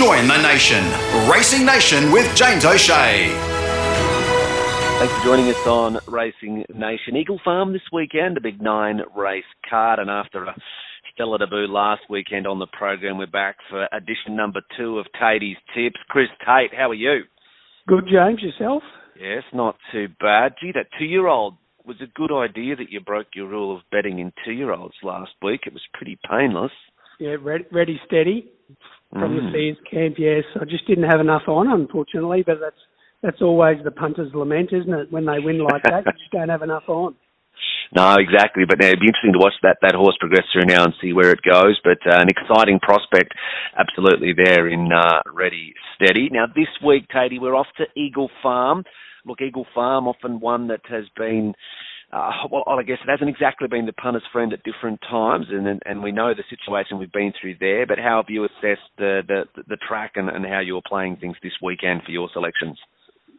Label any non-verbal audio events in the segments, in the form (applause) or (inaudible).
Join the nation. Racing Nation with James O'Shea. Thanks for joining us on Racing Nation. Eagle Farm this weekend, a big nine race card, and after a stellar debut last weekend on the program, we're back for edition number two of Tatey's Tips. Chris Tate, how are you? Good, James. Yourself? Yes, not too bad. Gee, that two-year-old was a good idea that you broke your rule of betting in two-year-olds last week. It was pretty painless. Yeah, ready, ready steady from Mm. the Sears camp. Yes, I just didn't have enough on, unfortunately. But that's that's always the punter's lament, isn't it? When they win like that, you just don't have enough on. (laughs) No, exactly. But uh, it'd be interesting to watch that, that horse progress through now and see where it goes. But uh, an exciting prospect, absolutely there in uh, ready steady. Now this week, Tatey, we're off to Eagle Farm. Look, Eagle Farm, often one that has been. Uh, well, I guess it hasn't exactly been the punter's friend at different times, and and, we know the situation we've been through there. But how have you assessed the the, the track and, and how you're playing things this weekend for your selections?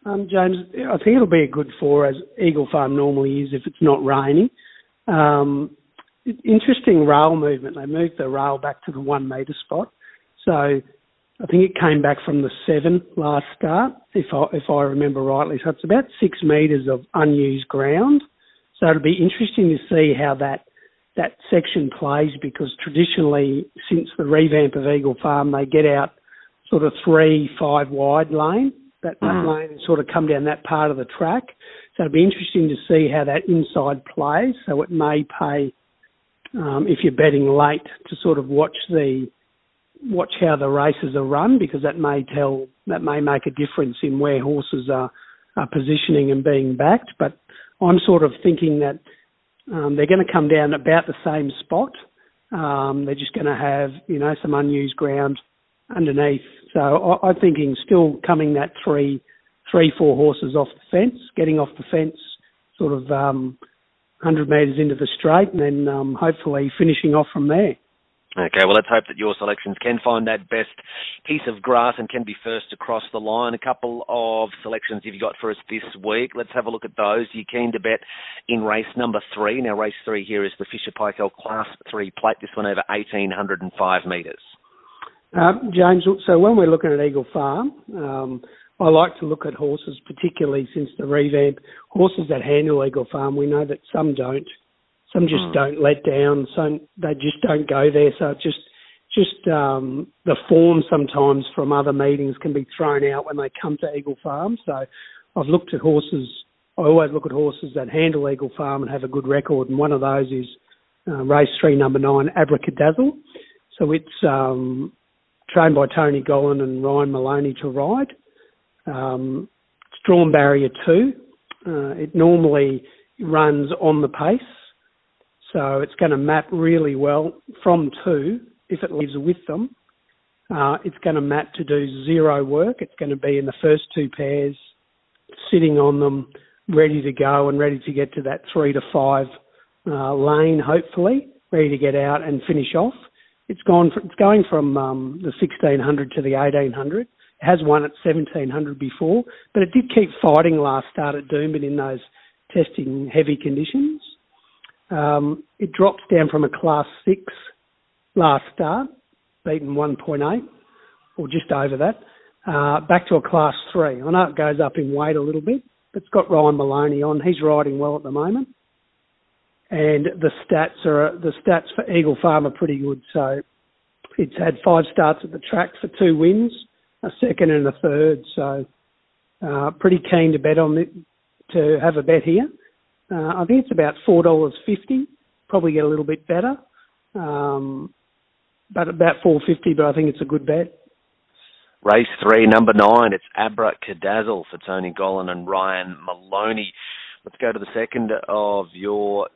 Um, James, I think it'll be a good four as Eagle Farm normally is if it's not raining. Um, interesting rail movement. They moved the rail back to the one metre spot. So I think it came back from the seven last start, if I, if I remember rightly. So it's about six metres of unused ground. So it'll be interesting to see how that that section plays because traditionally, since the revamp of Eagle Farm, they get out sort of three, five wide lane. That, that Mm. lane has sort of come down that part of the track. So it'll be interesting to see how that inside plays. So it may pay um, if you're betting late to sort of watch the watch how the races are run because that may tell that may make a difference in where horses are, are positioning and being backed. But I'm sort of thinking that um, they're going to come down about the same spot. Um, they're just going to have you know some unused ground underneath. So I, I'm thinking still coming that three, three, four horses off the fence, getting off the fence, sort of um, 100 metres into the straight, and then um, hopefully finishing off from there. Okay, well, let's hope that your selections can find that best piece of grass and can be first across the line. A couple of selections you've got for us this week. Let's have a look at those. You're keen to bet in race number three. Now, race three here is the Fisher Paykel Class 3 plate. This one over 1,805 metres. Um, James, so when we're looking at Eagle Farm, um, I like to look at horses, particularly since the revamp. Horses that handle Eagle Farm, we know that some don't. Some just Mm. don't let down. Some they just don't go there. So just just um, the form sometimes from other meetings can be thrown out when they come to Eagle Farm. So I've looked at horses. I always look at horses that handle Eagle Farm and have a good record, and one of those is uh, race three, number nine, Abracadazzle. So it's um, trained by Tony Gollan and Ryan Maloney to ride. Um, it's drawn barrier two. Uh, it normally runs on the pace, so it's going to map really well from two if it leaves with them. Uh, it's going to map to do zero work. It's going to be in the first two pairs, sitting on them, ready to go and ready to get to that three to five uh, lane, hopefully, ready to get out and finish off. It's gone. From, it's going from um, the 1600 to the 1800. It has won at 1700 before, but it did keep fighting last start at Doomben in those testing heavy conditions. Um, it drops down from a class six last start, beaten 1.8 or just over that, uh, back to a class three. I know it goes up in weight a little bit, but it's got Ryan Maloney on. He's riding well at the moment and the stats are the stats for Eagle Farm are pretty good. So it's had five starts at the track for two wins, a second and a third. So uh, pretty keen to bet on it, to have a bet here. Uh, I think it's about four dollars fifty. Probably get a little bit better, um, but about four fifty. But I think it's a good bet. Race three, number nine, it's Abracadazzle for Tony Gollan and Ryan Maloney. Let's go to the second of your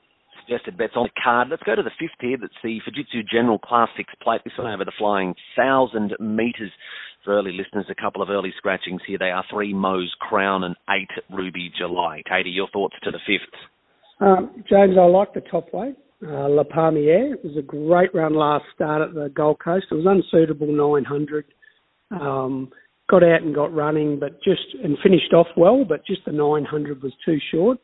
suggested bets on the card. Let's go to the fifth here. That's the Fujitsu General Class 6 plate. This one over the flying 1,000 metres. For early listeners, a couple of early scratchings here. They are three Moe's Crown and eight Ruby July. Tatey, your thoughts to the fifth? Um, James, I like the top weight. Uh, La Palmiere. It was a great run last start at the Gold Coast. It was unsuitable 900. Um, got out and got running, but just and finished off well, but just the 900 was too short.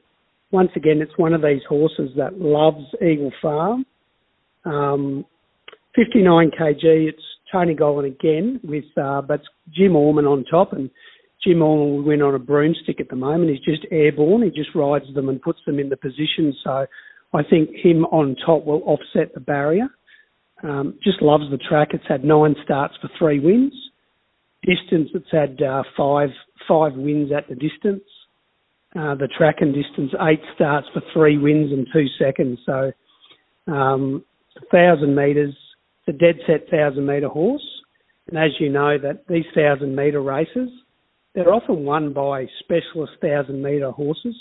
Once again, it's one of these horses that loves Eagle Farm. Um, 59 kg, it's Tony Gollan again with, uh, but Jim Orman on top, and Jim Orman will win on a broomstick at the moment. He's just airborne. He just rides them and puts them in the position. So I think him on top will offset the barrier. Um, just loves the track. It's had nine starts for three wins. Distance, it's had uh, five five wins at the distance. Uh, the track and distance, eight starts for three wins and two seconds. So, um, thousand metres, a dead set thousand metre horse. And as you know, that these thousand metre races, they're often won by specialist thousand metre horses,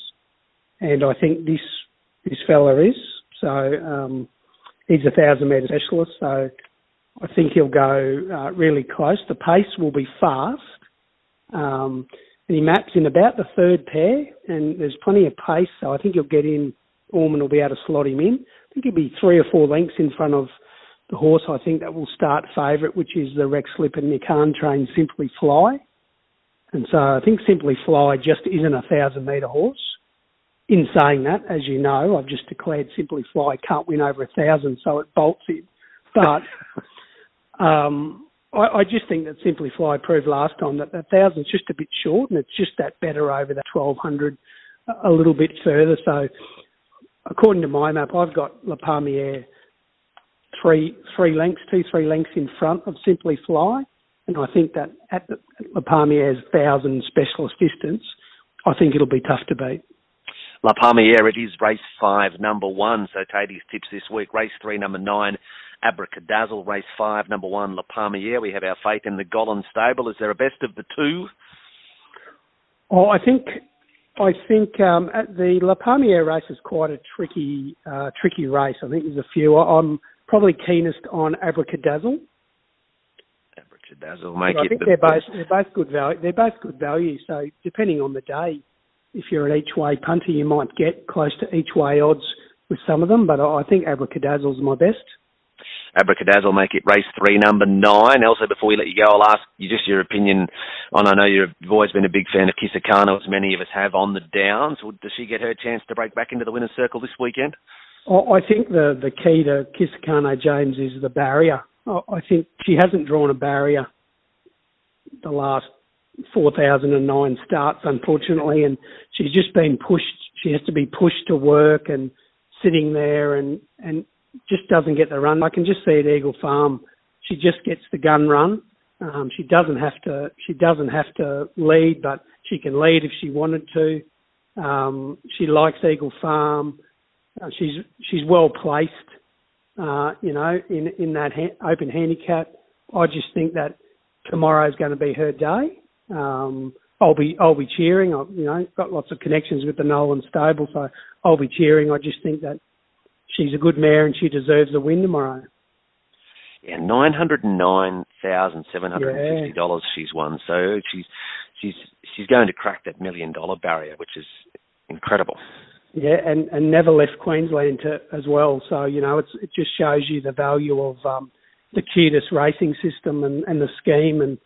and I think this this fella is. So um, he's a thousand metre specialist. So I think he'll go uh, really close. The pace will be fast. Um, and he maps in about the third pair, and there's plenty of pace, so I think he'll get in. Orman will be able to slot him in. I think he'll be three or four lengths in front of the horse I think that will start favourite, which is the Rex Lipp and Nikan train Simply Fly. And so I think Simply Fly just isn't a thousand metre horse. In saying that, as you know, I've just declared Simply Fly can't win over a thousand, so it bolts in. But (laughs) um, I, I just think that Simply Fly proved last time that the thousand's just a bit short, and it's just that better over that twelve hundred a little bit further. So, according to my map, I've got La Palmiere three three lengths, two three lengths in front of Simply Fly, and I think that at the, La Palmiere's thousand specialist distance, I think it'll be tough to beat. La Palmiere, it is race five, number one. So Tatey's tips this week. Race three, number nine, Abracadazzle. Race five, number one, La Palmiere. We have our faith in the Gollan stable. Is there a best of the two? Oh, I think I think um, the La Palmiere race is quite a tricky uh, tricky race. I think there's a few. I'm probably keenest on Abracadazzle. Abracadazzle, make I it. think the, they're both they're both good value. They're both good value. So depending on the day, if you're an each way punter, you might get close to each way odds with some of them. But I think Abracadazzle's my best. Abracadazzle make it race three, number nine. Also, before we let you go, I'll ask you just your opinion on. I know you've always been a big fan of Kisakano, as many of us have on the downs. Does she get her chance to break back into the winner's circle this weekend? I think the the key to Kisakano James is the barrier. I think she hasn't drawn a barrier the last 4,009 starts, unfortunately, and she's just been pushed. She has to be pushed to work and sitting there and, and just doesn't get the run. I can just see at Eagle Farm, she just gets the gun run. Um, she doesn't have to. She doesn't have to lead, but she can lead if she wanted to. Um, she likes Eagle Farm. Uh, she's she's well placed. Uh, you know, in in that ha- open handicap. I just think that tomorrow is going to be her day. Um, I'll be I'll be cheering. I've you know got lots of connections with the Nolan stable, so I'll be cheering. I just think that she's a good mare and she deserves a win tomorrow. Yeah, nine hundred nine thousand seven hundred and fifty dollars yeah. she's won. So she's she's she's going to crack that million dollar barrier, which is incredible. Yeah, and and never left Queensland to, as well. So you know, it's it just shows you the value of um, the QTIS racing system and, and the scheme and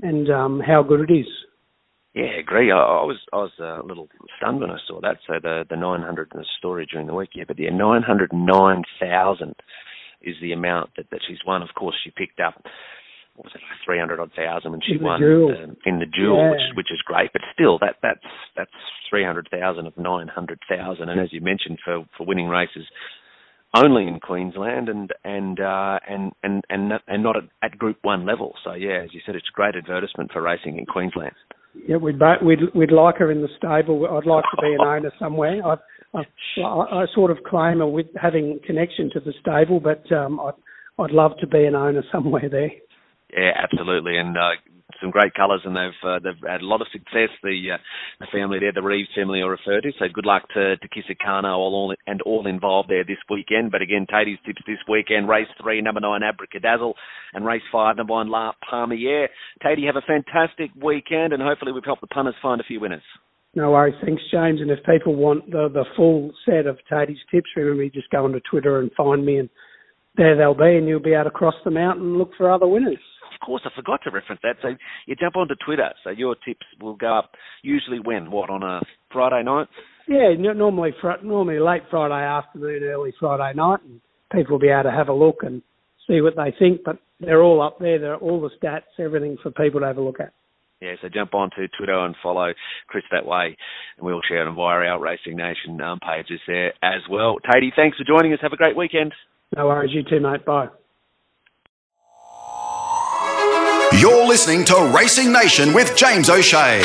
and um, how good it is. Yeah, agree. I, I was I was a little stunned when I saw that. So the the 900 in the story during the week, yeah, but the 909,000 is the amount that that she's won. Of course, she picked up what was it like 300 odd thousand when she in won the, in the Jewel, yeah. which which is great. But still, that that's that's 300,000 of 900,000, and as you mentioned, for for winning races only in Queensland and and uh, and and and and not at, at Group One level. So yeah, as you said, it's a great advertisement for racing in Queensland. Yeah, we'd we'd we'd like her in the stable. I'd like to be an owner somewhere. I, I, I sort of claim her with having connection to the stable, but um, I'd I'd love to be an owner somewhere there. Yeah, absolutely, and uh, some great colours, and they've uh, they've had a lot of success. The uh, the family there, the Reeves family, are referred to. So good luck to to Kisakano all, all and all involved there this weekend. But again, Tatey's tips this weekend: race three, number nine, Abracadazzle, and race five, number one, La Palmiere. Tatey, have a fantastic weekend, and hopefully we've helped the punters find a few winners. No worries, thanks, James. And if people want the the full set of Tatey's tips, remember you just go onto Twitter and find me, and there they'll be, and you'll be able to cross them out and look for other winners course, I forgot to reference that. So you jump onto Twitter. So your tips will go up usually when? What on a Friday night? Yeah, normally fr- normally late Friday afternoon, early Friday night, and people will be able to have a look and see what they think. But they're all up there. They're all the stats, everything for people to have a look at. Yeah, so jump onto Twitter and follow Chris that way, and we'll share them via our Racing Nation um, pages there as well. Tatey, thanks for joining us. Have a great weekend. No worries. You too, mate. Bye. You're listening to Racing Nation with James O'Shea.